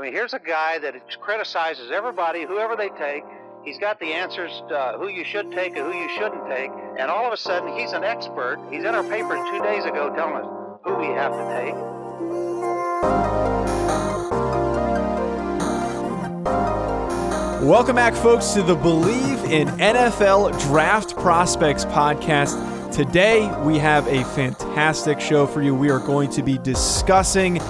I mean, here's a guy that criticizes everybody, whoever they take. He's got the answers uh, who you should take and who you shouldn't take. And all of a sudden, he's an expert. He's in our paper two days ago telling us who we have to take. Welcome back, folks, to the Bleav in NFL Draft Prospects podcast. Today, we have a fantastic show for you. We are going to be discussing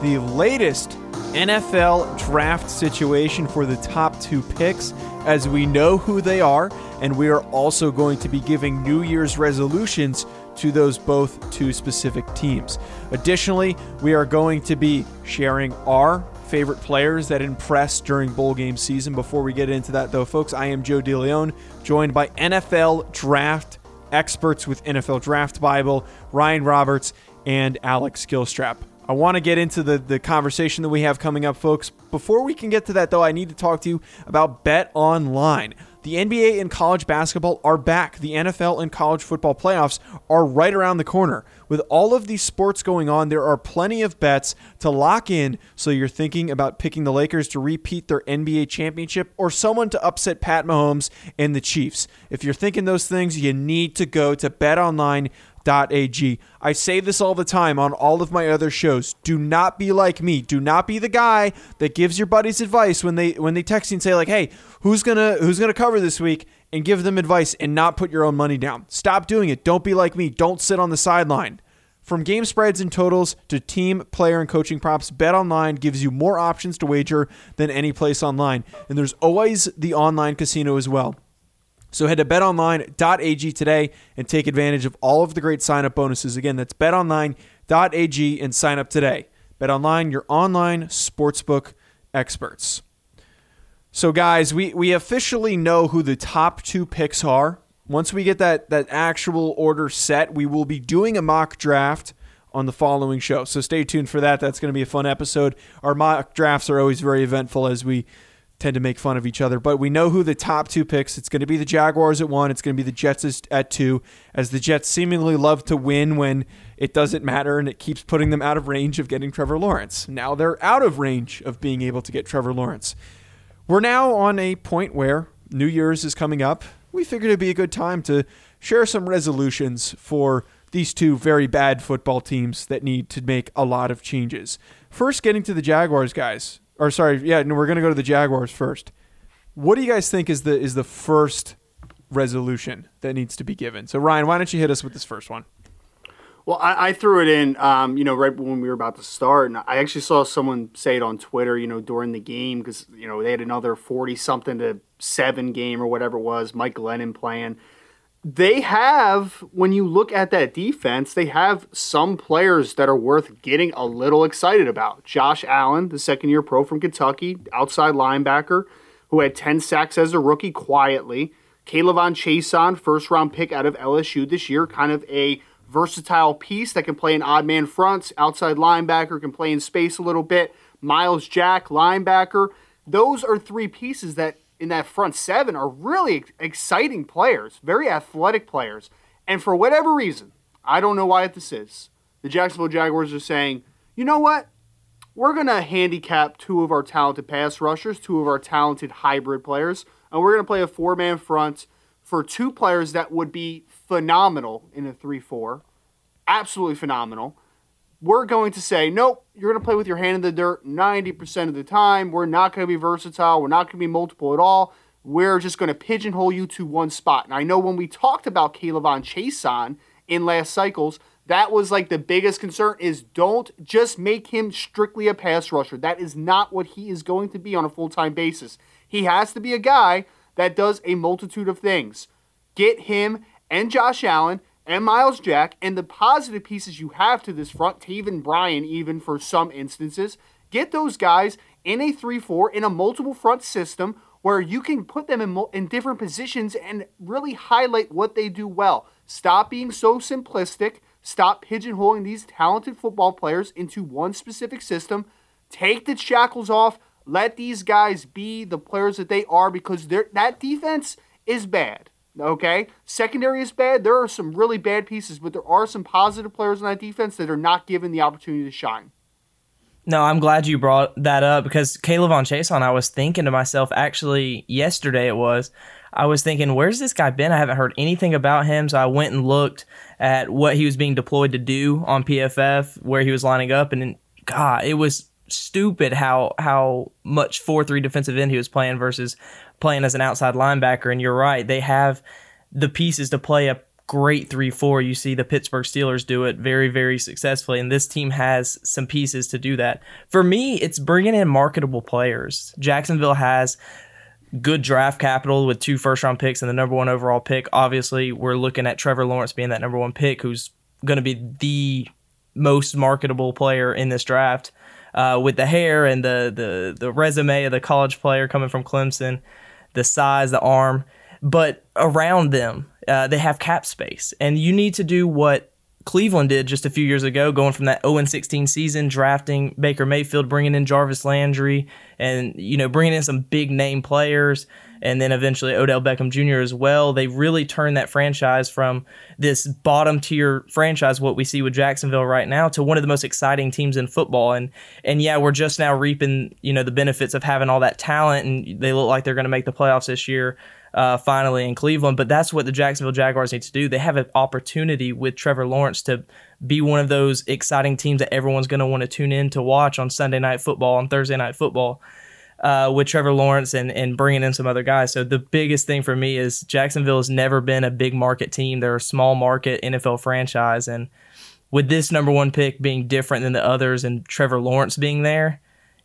the latest NFL draft situation for the top two picks as we know who they are, and we are also going to be giving New Year's resolutions to those both two specific teams. Additionally, we are going to be sharing our favorite players that impressed during bowl game season. Before we get into that, though, folks, I am Joe DeLeon, joined by NFL draft experts with NFL Draft Bible, Ryan Roberts and Alex Gilstrap. I want to get into the, the conversation that we have coming up, folks. Before we can get to that, though, I need to talk to you about Bet Online. The NBA and college basketball are back. The NFL and college football playoffs are right around the corner. With all of these sports going on, there are plenty of bets to lock in. So you're thinking about picking the Lakers to repeat their NBA championship or someone to upset Pat Mahomes and the Chiefs. If you're thinking those things, you need to go to BetOnline Ag. I say this all the time on all of my other shows. Do not be like me. Do not be the guy that gives your buddies advice when they when they text you and say like, "Hey, who's gonna who's gonna cover this week?" and give them advice and not put your own money down. Stop doing it. Don't be like me. Don't sit on the sideline. From game spreads and totals to team, player, and coaching props, BetOnline gives you more options to wager than any place online. And there's always the online casino as well. So head to betonline.ag today and take advantage of all of the great sign up bonuses. Again, that's betonline.ag and sign up today. BetOnline, your online sportsbook experts. So, guys, we, we officially know who the top two picks are. Once we get that, that actual order set, we will be doing a mock draft on the following show. So, stay tuned for that. That's going to be a fun episode. Our mock drafts are always very eventful as we tend to make fun of each other. But we know who the top two picks. It's going to be the Jaguars at one. It's going to be the Jets at two, as the Jets seemingly love to win when it doesn't matter and it keeps putting them out of range of getting Trevor Lawrence. Now they're out of range of being able to get Trevor Lawrence. We're now on a point where New Year's is coming up. We figured it'd be a good time to share some resolutions for these two very bad football teams that need to make a lot of changes. First, getting to the Jaguars, guys or sorry, yeah, no, we're gonna go to the Jaguars first. What do you guys think is the is the first resolution that needs to be given? So Ryan, why don't you hit us with this first one? Well, I, I threw it in, um, you know, right when we were about to start, and I actually saw someone say it on Twitter, you know, during the game because you know they had another forty something to seven game or whatever it was, Mike Glennon playing they have, when you look at that defense, they have some players that are worth getting a little excited about. Josh Allen, the second year pro from Kentucky, outside linebacker, who had 10 sacks as a rookie quietly. K'Lavon Chaisson, first round pick out of LSU this year, kind of a versatile piece that can play an odd man fronts, outside linebacker, can play in space a little bit. Myles Jack, linebacker. Those are three pieces that in that front seven are really exciting players, very athletic players. And for whatever reason, I don't know why this is, the Jacksonville Jaguars are saying, you know what? We're going to handicap two of our talented pass rushers, two of our talented hybrid players, and we're going to play a four man front for two players that would be phenomenal in a 3 4. Absolutely phenomenal we're going to say, nope, you're going to play with your hand in the dirt 90% of the time. We're not going to be versatile. We're not going to be multiple at all. We're just going to pigeonhole you to one spot. And I know when we talked about K'Lavon Chaisson in last cycles, that was like the biggest concern is don't just make him strictly a pass rusher. That is not what he is going to be on a full-time basis. He has to be a guy that does a multitude of things. Get him and Josh Allen and Myles Jack and the positive pieces you have to this front, Taven Bryan, even for some instances, Get those guys in a 3 4 in a multiple front system where you can put them in, in different positions and really highlight what they do well. Stop being so simplistic. Stop pigeonholing these talented football players into one specific system. Take the shackles off. Let these guys be the players that they are because that defense is bad. Okay? Secondary is bad. There are some really bad pieces, but there are some positive players on that defense that are not given the opportunity to shine. No, I'm glad you brought that up because K'Lavon Chaisson, I was thinking to myself, actually, yesterday it was, I was thinking, where's this guy been? I haven't heard anything about him. So I went and looked at what he was being deployed to do on PFF, where he was lining up. And God, it was stupid how how much 4 3 defensive end he was playing versus playing as an outside linebacker. And you're right, they have the pieces to play a great 3 4. You see the Pittsburgh Steelers do it very, very successfully, and this team has some pieces to do that. For me, it's bringing in marketable players. Jacksonville has good draft capital with two first round picks and the number one overall pick. Obviously, we're looking at Trevor Lawrence being that number one pick, who's going to be the most marketable player in this draft. Uh, with the hair and the, the the resume of the college player coming from Clemson, the size, the arm, but around them, uh, they have cap space, and you need to do what Cleveland did just a few years ago, going from that 0 16 season, drafting Baker Mayfield, bringing in Jarvis Landry, and you know bringing in some big name players, and then eventually Odell Beckham Jr. as well. They really turned that franchise from this bottom tier franchise, what we see with Jacksonville right now, to one of the most exciting teams in football. And and yeah, we're just now reaping you know the benefits of having all that talent, and they look like they're going to make the playoffs this year uh, finally in Cleveland. But that's what the Jacksonville Jaguars need to do. They have an opportunity with Trevor Lawrence to be one of those exciting teams that everyone's going to want to tune in to watch on Sunday Night Football, on Thursday Night Football. Uh, with Trevor Lawrence and, and bringing in some other guys. So the biggest thing for me is Jacksonville has never been a big market team. They're a small market NFL franchise. And with this number one pick being different than the others and Trevor Lawrence being there,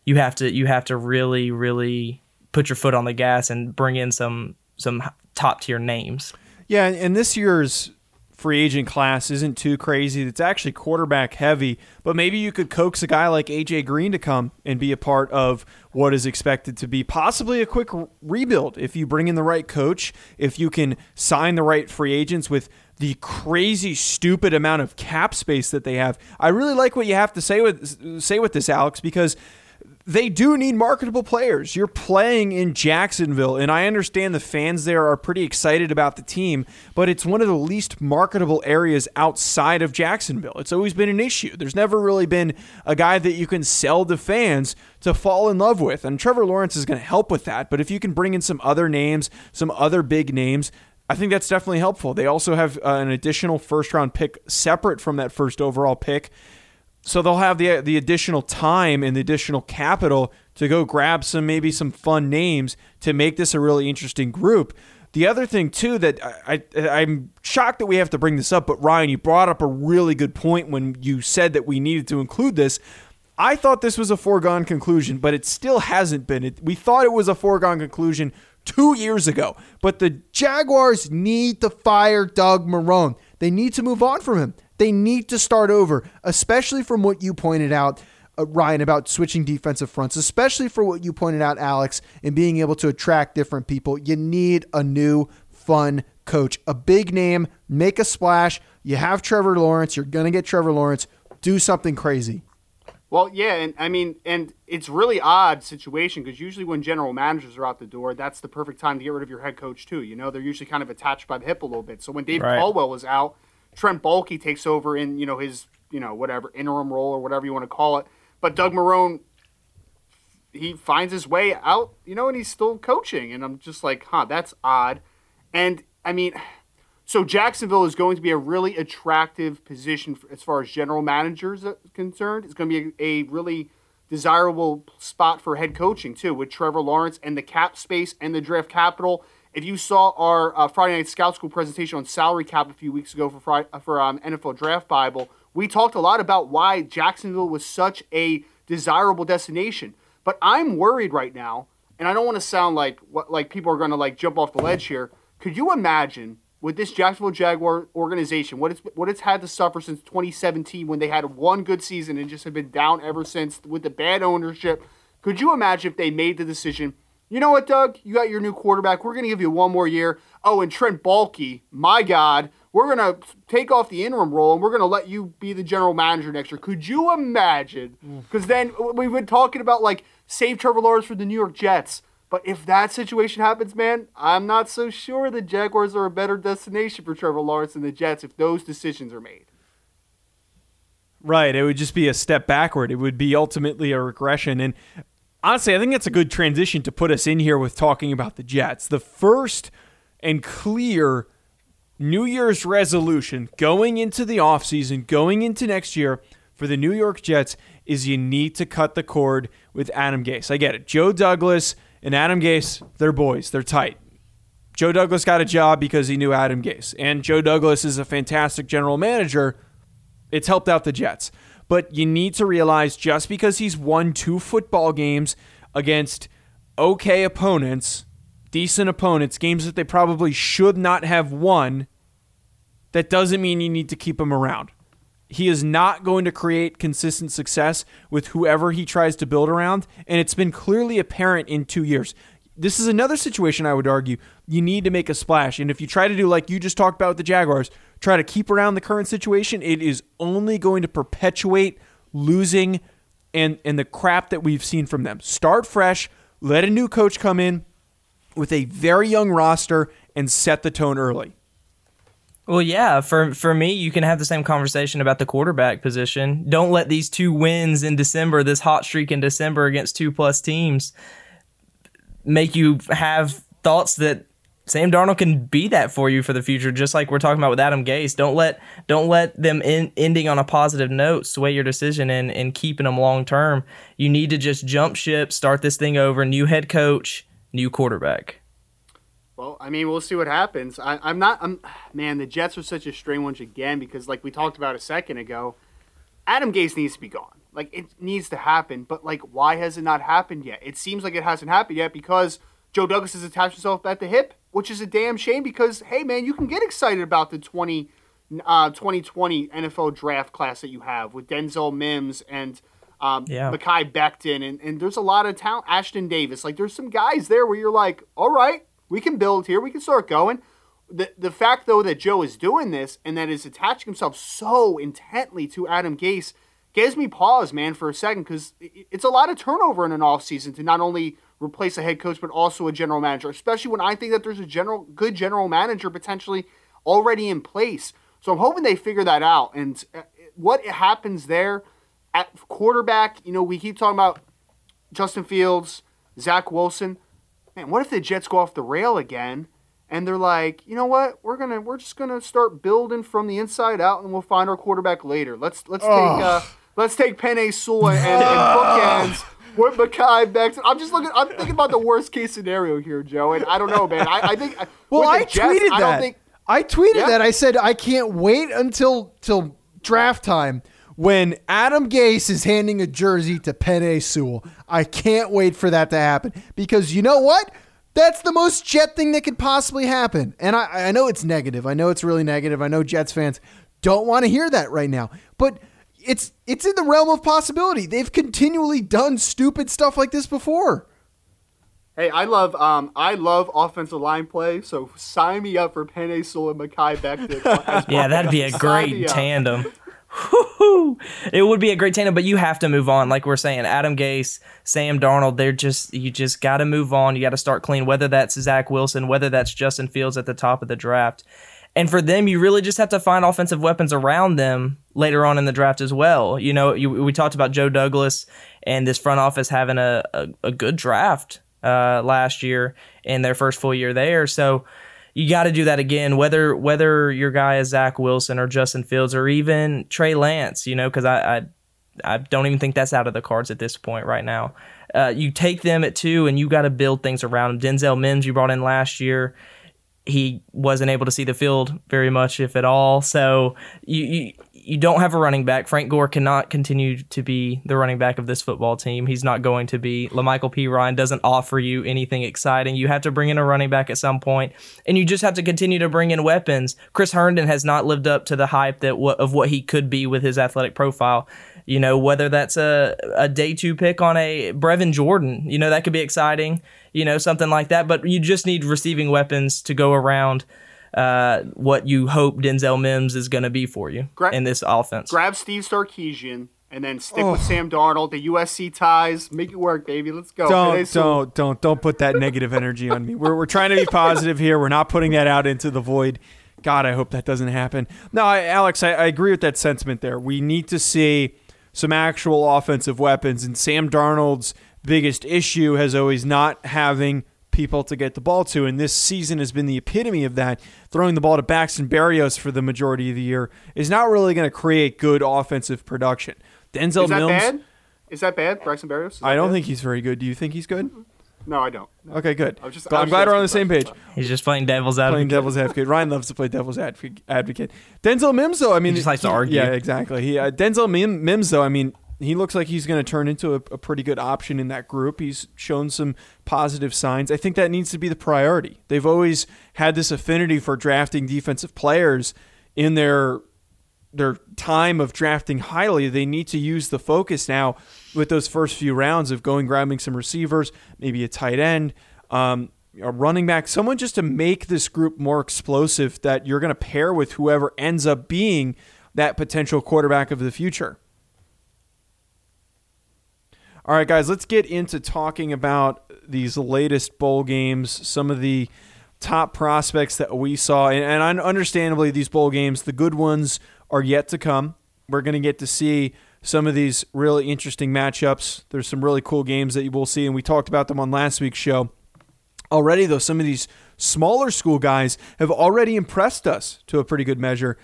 you have to you have to really, really put your foot on the gas and bring in some some top tier names. Yeah, and this year's free agent class isn't too crazy. It's actually quarterback heavy, but maybe you could coax a guy like AJ Green to come and be a part of what is expected to be possibly a quick rebuild if you bring in the right coach, if you can sign the right free agents with the crazy stupid amount of cap space that they have. I really like what you have to say with say with this Alex because they do need marketable players. You're playing in Jacksonville, and I understand the fans there are pretty excited about the team, but it's one of the least marketable areas outside of Jacksonville. It's always been an issue. There's never really been a guy that you can sell to fans to fall in love with, and Trevor Lawrence is going to help with that. But if you can bring in some other names, some other big names, I think that's definitely helpful. They also have uh, an additional first round pick separate from that first overall pick so they'll have the the additional time and the additional capital to go grab some maybe some fun names to make this a really interesting group. The other thing too that I, I am shocked that we have to bring this up, but Ryan, you brought up a really good point when you said that we needed to include this. I thought this was a foregone conclusion, but it still hasn't been. It, we thought it was a foregone conclusion two years ago, but the Jaguars need to fire Doug Marrone. They need to move on from him. They need to start over, especially from what you pointed out, uh, Ryan, about switching defensive fronts, especially for what you pointed out, Alex, and being able to attract different people. You need a new, fun coach, a big name, make a splash. You have Trevor Lawrence. You're going to get Trevor Lawrence. Do something crazy. Well, yeah, and I mean, and it's really odd situation because usually when general managers are out the door, that's the perfect time to get rid of your head coach too. You know, they're usually kind of attached by the hip a little bit. So when Dave right. Caldwell was out, Trent Baalke takes over in you know his you know whatever interim role or whatever you want to call it. But Doug Marrone, he finds his way out, you know, and he's still coaching, and I'm just like, huh, that's odd. And I mean, so Jacksonville is going to be a really attractive position for, as far as general managers are concerned. It's going to be a, a really desirable spot for head coaching too, with Trevor Lawrence and the cap space and the draft capital if you saw our uh, Friday Night Scout School presentation on salary cap a few weeks ago for Friday, uh, for um, NFL Draft Bible, we talked a lot about why Jacksonville was such a desirable destination. But I'm worried right now, and I don't want to sound like what like people are going to like jump off the ledge here. Could you imagine with this Jacksonville Jaguar organization, what it's what it's had to suffer since 2017 when they had one good season and just have been down ever since with the bad ownership. Could you imagine if they made the decision? You know what, Doug? You got your new quarterback. We're going to give you one more year. Oh, and Trent Baalke, my God, we're going to take off the interim role and we're going to let you be the general manager next year. Could you imagine? Mm. Because then we've been talking about like save Trevor Lawrence for the New York Jets. But if that situation happens, man, I'm not so sure the Jaguars are a better destination for Trevor Lawrence than the Jets if those decisions are made. Right. It would just be a step backward. It would be ultimately a regression. And honestly, I think that's a good transition to put us in here with talking about the Jets. The first and clear New Year's resolution going into the offseason, going into next year for the New York Jets is you need to cut the cord with Adam Gase. I get it. Joe Douglas and Adam Gase, they're boys. They're tight. Joe Douglas got a job because he knew Adam Gase. And Joe Douglas is a fantastic general manager. It's helped out the Jets. But you need to realize just because he's won two football games against okay opponents, decent opponents, games that they probably should not have won, that doesn't mean you need to keep him around. He is not going to create consistent success with whoever he tries to build around, and it's been clearly apparent in two years. This is another situation I would argue you need to make a splash. And if you try to do like you just talked about with the Jaguars, try to keep around the current situation, it is only going to perpetuate losing and, and the crap that we've seen from them. Start fresh, let a new coach come in with a very young roster, and set the tone early. Well, yeah, for for me, you can have the same conversation about the quarterback position. Don't let these two wins in December, this hot streak in December against two plus teams, make you have thoughts that Sam Darnold can be that for you for the future, just like we're talking about with Adam Gase. Don't let don't let them in, ending on a positive note sway your decision and and keeping them long term. You need to just jump ship, start this thing over. New head coach, new quarterback. Well, I mean, we'll see what happens. I, I'm not. I'm man. The Jets are such a strange one again because, like we talked about a second ago, Adam Gase needs to be gone. Like it needs to happen, but like, why has it not happened yet? It seems like it hasn't happened yet because Joe Douglas has attached himself at the hip, which is a damn shame. Because hey, man, you can get excited about the 20, uh, 2020 NFL draft class that you have with Denzel Mims and. Um, Yeah. Mekhi Becton, and, and there's a lot of talent. Ashtyn Davis, like there's some guys there where you're like, all right, we can build here, we can start going. The the fact though that Joe is doing this and that is attaching himself so intently to Adam Gase gives me pause, man, for a second because it's a lot of turnover in an offseason to not only replace a head coach but also a general manager, especially when I think that there's a general good general manager potentially already in place. So I'm hoping they figure that out and uh, what happens there at quarterback. You know, we keep talking about Justin Fields, Zach Wilson. Man, what if the Jets go off the rail again and they're like, you know what, we're gonna we're just gonna start building from the inside out and we'll find our quarterback later. Let's let's take uh, let's take Penei Sewell and, and bookends with Mekhi Becton. I'm just looking. I'm thinking about the worst case scenario here, Joe. And I don't know, man. I, I think Well, I Jets, tweeted I that. think I tweeted Yeah. that. I said I can't wait until till draft time when Adam Gase is handing a jersey to Penei Sewell. I can't wait for that to happen because you know what? That's the most Jet thing that could possibly happen. And I, I know it's negative. I know it's really negative. I know Jets fans don't want to hear that right now. But it's it's in the realm of possibility. They've continually done stupid stuff like this before. Hey, I love um I love offensive line play, so sign me up for Penei Sewell and Mekhi Beckett. Yeah, that'd be a Sign me great up. tandem. Woo-hoo. it would be a great tandem, but you have to move on. Like we're saying, Adam Gase, Sam Darnold, they're just you just got to move on. You got to start clean. Whether that's Zach Wilson, whether that's Justin Fields at the top of the draft, and for them, you really just have to find offensive weapons around them later on in the draft as well. You know, you, we talked about Joe Douglas and this front office having a a, a good draft uh, last year in their first full year there. So you got to do that again. Whether whether your guy is Zach Wilson or Justin Fields or even Trey Lance, you know, because I, I I don't even think that's out of the cards at this point right now. Uh, you take them at two, and you got to build things around them. Denzel Mims, you brought in last year. He wasn't able to see the field very much, if at all. So you you, you don't have a running back. Frank Gore cannot continue to be the running back of this football team. He's not going to be. La'Mical Perine doesn't offer you anything exciting. You have to bring in a running back at some point, and you just have to continue to bring in weapons. Chris Herndon has not lived up to the hype that of what he could be with his athletic profile. You know, whether that's a, a day two pick on a Brevin Jordan, you know, that could be exciting, you know, something like that. But you just need receiving weapons to go around uh, what you hope Denzel Mims is going to be for you Gra- in this offense. Grab Steve Sarkisian and then stick with Sam Darnold, the USC ties. Make it work, baby. Let's go. Don't Today, don't don't don't put that negative energy on me. We're we're trying to be positive here. We're not putting that out into the void. God, I hope that doesn't happen. No, I, Alex, I, I agree with that sentiment there. We need to see some actual offensive weapons, and Sam Darnold's biggest issue has always not having people to get the ball to, and this season has been the epitome of that. Throwing the ball to Braxton Berrios for the majority of the year is not really going to create good offensive production. Denzel Is that Mills. bad? Is that bad, Braxton Berrios? Is I don't bad? think he's very good. Do you think he's good? No, I don't. Okay, good. I was just- But I I'm glad just we're on the same page. He's just playing devil's advocate. Playing advocate. devil's advocate. Ryan loves to play devil's advocate. Denzel Mims, though, I mean, He just likes to argue. Yeah, exactly. He uh, Denzel Mim- Mims, though, I mean, he looks like he's going to turn into a, a pretty good option in that group. He's shown some positive signs. I think that needs to be the priority. They've always had this affinity for drafting defensive players in their their time of drafting highly, they need to use the focus now with those first few rounds of going grabbing some receivers, maybe a tight end, um, a running back, someone just to make this group more explosive that you're going to pair with whoever ends up being that potential quarterback of the future. All right, guys, let's get into talking about these latest bowl games, some of the top prospects that we saw. And, and understandably, these bowl games, the good ones are yet to come. We're going to get to see some of these really interesting matchups. There's some really cool games that you will see, and we talked about them on last week's show. Already, though, some of these smaller school guys have already impressed us to a pretty good measure.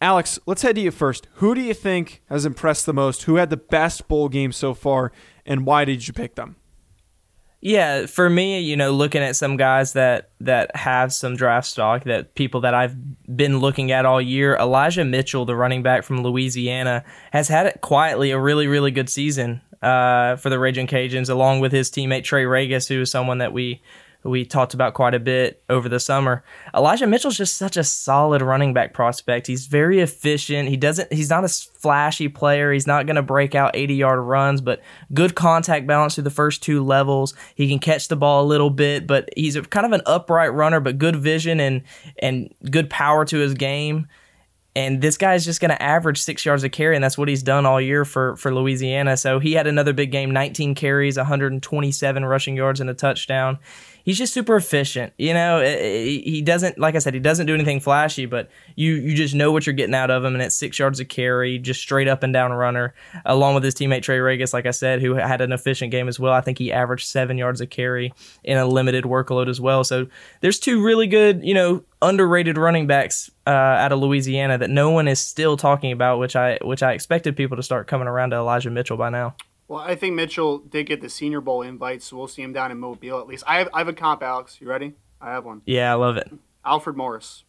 Alex, let's head to you first. Who do you think has impressed the most? Who had the best bowl game so far, and why did you pick them? Yeah, for me, you know, looking at some guys that that have some draft stock, that people that I've been looking at all year, Elijah Mitchell, the running back from Louisiana, has had it quietly a really really good season uh, for the Raging Cajuns, along with his teammate Trey Ragas, who is someone that we we talked about quite a bit over the summer. Elijah Mitchell's just such a solid running back prospect. He's very efficient. He doesn't he's not a flashy player. He's not going to break out 80-yard runs, but good contact balance through the first two levels. He can catch the ball a little bit, but he's a, kind of an upright runner but good vision and and good power to his game. And this guy's just going to average six yards a carry, and that's what he's done all year for, for Louisiana. So he had another big game 19 carries, 127 rushing yards, and a touchdown he's just super efficient. You know, he doesn't, like I said, he doesn't do anything flashy, but you you just know what you're getting out of him, and it's six yards of carry, just straight up and down runner, along with his teammate Trey Ragas, like I said, who had an efficient game as well. I think he averaged seven yards of carry in a limited workload as well. So there's two really good, you know, underrated running backs uh, out of Louisiana that no one is still talking about, which I which I expected people to start coming around to Elijah Mitchell by now. Well, I think Mitchell did get the Senior Bowl invite, so we'll see him down in Mobile at least. I have, I have a comp, Alex. You ready? I have one. Yeah, I love it. Alfred Morris.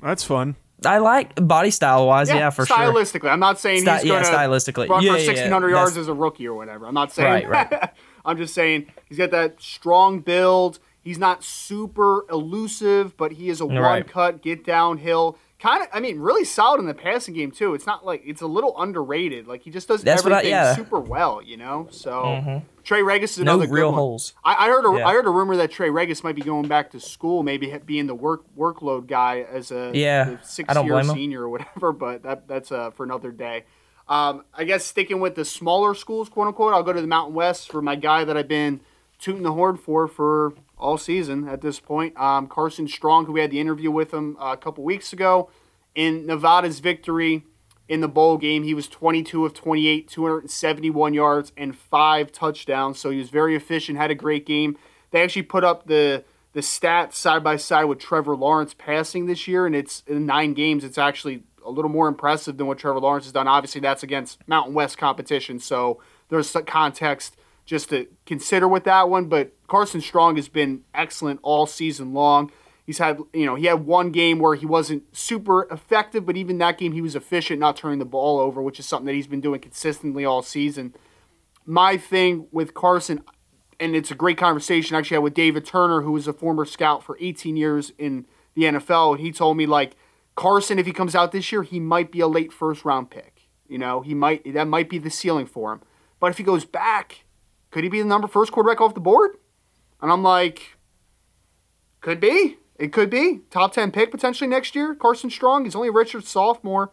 That's fun. I like body style wise, yeah, for sure. stylistically. I'm not saying Sty- he's going yeah, to stylistically. run Yeah, for yeah, yeah. 1,600 yards as a rookie or whatever. I'm not saying. Right, right. I'm just saying he's got that strong build. He's not super elusive, but he is a one cut, get downhill. Kind of, I mean, really solid in the passing game too. It's not like it's a little underrated. Like he just does That's what I- everything yeah. super well, you know. So Trey Ragas is No another good real one. holes. I, I heard a, Yeah. I heard a rumor that Trey Ragas might be going back to school, maybe being the work workload guy as a Yeah, six year senior or whatever. But that that's uh, for another day. Um, I guess sticking with the smaller schools, quote unquote, I'll go to the Mountain West for my guy that I've been tooting the horn for for all season at this point. Um, Carson Strong, who we had the interview with him uh, a couple weeks ago, in Nevada's victory in the bowl game, he was 22 of 28, 271 yards and five touchdowns. So he was very efficient, had a great game. They actually put up the the stats side by side with Trevor Lawrence passing this year, and it's in nine games. It's actually a little more impressive than what Trevor Lawrence has done. Obviously, that's against Mountain West competition, so there's context just to consider with that one. But Carson Strong has been excellent all season long. He's had, you know, he had one game where he wasn't super effective, but even that game he was efficient, not turning the ball over, which is something that he's been doing consistently all season. My thing with Carson, and it's a great conversation I actually had with David Turner, who was a former scout for 18 years in the NFL, and he told me like Carson, if he comes out this year, he might be a late first round pick. You know, he might that might be the ceiling for him. But if he goes back, could he be the number first quarterback off the board? And I'm like, could be. It could be top ten pick potentially next year. Carson Strong. He's only a redshirt sophomore.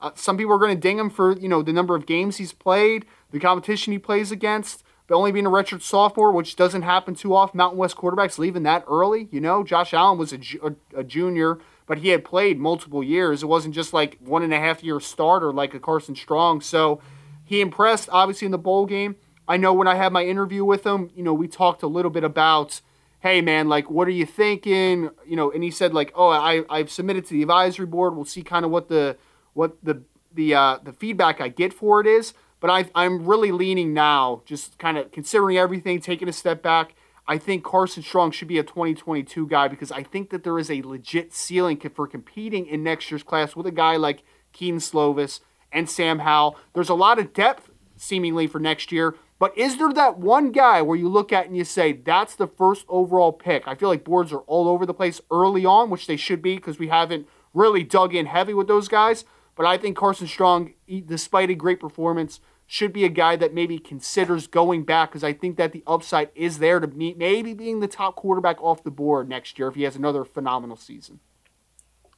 Uh, some people are going to ding him for you know the number of games he's played, the competition he plays against, but only being a redshirt sophomore, which doesn't happen too often. Mountain West quarterbacks leaving that early. You know, Josh Allen was a, a, a junior, but he had played multiple years. It wasn't just like one and a half year starter like a Carson Strong. So he impressed obviously in the bowl game. I know when I had my interview with him, you know, we talked a little bit about hey man, like what are you thinking? You know, and he said like, oh, I I've submitted to the advisory board. We'll see kind of what the what the the uh, the feedback I get for it is. But I I'm really leaning now, just kind of considering everything, taking a step back. I think Carson Strong should be a 2022 guy because I think that there is a legit ceiling for competing in next year's class with a guy like Kedon Slovis and Sam Howell. There's a lot of depth seemingly for next year, but is there that one guy where you look at and you say, that's the first overall pick? I feel like boards are all over the place early on, which they should be because we haven't really dug in heavy with those guys. But I think Carson Strong, despite a great performance, should be a guy that maybe considers going back because I think that the upside is there to meet maybe being the top quarterback off the board next year if he has another phenomenal season.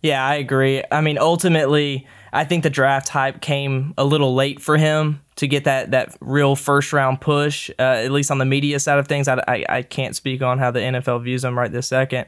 Yeah, I agree. I mean, ultimately, I think the draft hype came a little late for him to get that that real first round push. Uh, at least on the media side of things, I, I, I can't speak on how the NFL views him right this second.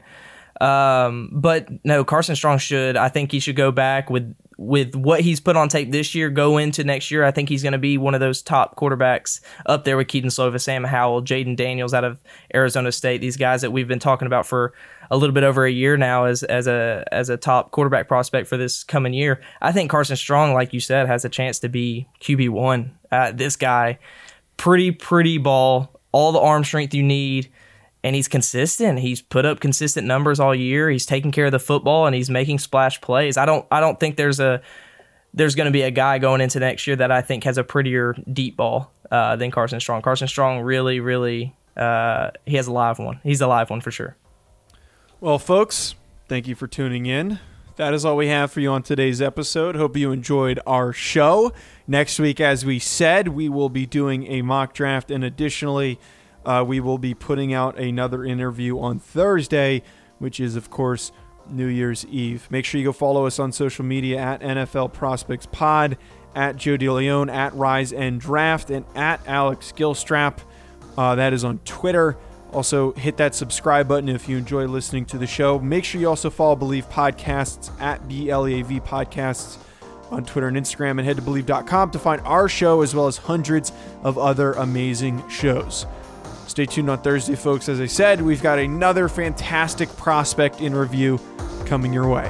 Um, but no, Carson Strong should. I think he should go back with with what he's put on tape this year, go into next year, I think he's going to be one of those top quarterbacks up there with Kedon Slovis, Sam Howell, Jayden Daniels out of Arizona State. These guys that we've been talking about for a little bit over a year now as as a as a top quarterback prospect for this coming year. I think Carson Strong, like you said, has a chance to be QB one. Uh, this guy, pretty pretty ball, all the arm strength you need and he's consistent. He's put up consistent numbers all year. He's taking care of the football and he's making splash plays. I don't I don't think there's a there's going to be a guy going into next year that I think has a prettier deep ball uh, than Carson Strong. Carson Strong really really uh, he has a live one. He's a live one for sure. Well, folks, thank you for tuning in. That is all we have for you on today's episode. Hope you enjoyed our show. Next week, as we said, we will be doing a mock draft and additionally uh, we will be putting out another interview on Thursday, which is, of course, New Year's Eve. Make sure you go follow us on social media at NFL Prospects Pod, at Joe DeLeon, at Rise and Draft, and at Alex Gilstrap. Uh, that is on Twitter. Also, hit that subscribe button if you enjoy listening to the show. Make sure you also follow Bleav Podcasts at BLEAV Podcasts on Twitter and Instagram, and head to Bleav.com to find our show as well as hundreds of other amazing shows. Stay tuned on Thursday, folks. As I said, we've got another fantastic prospect in review coming your way.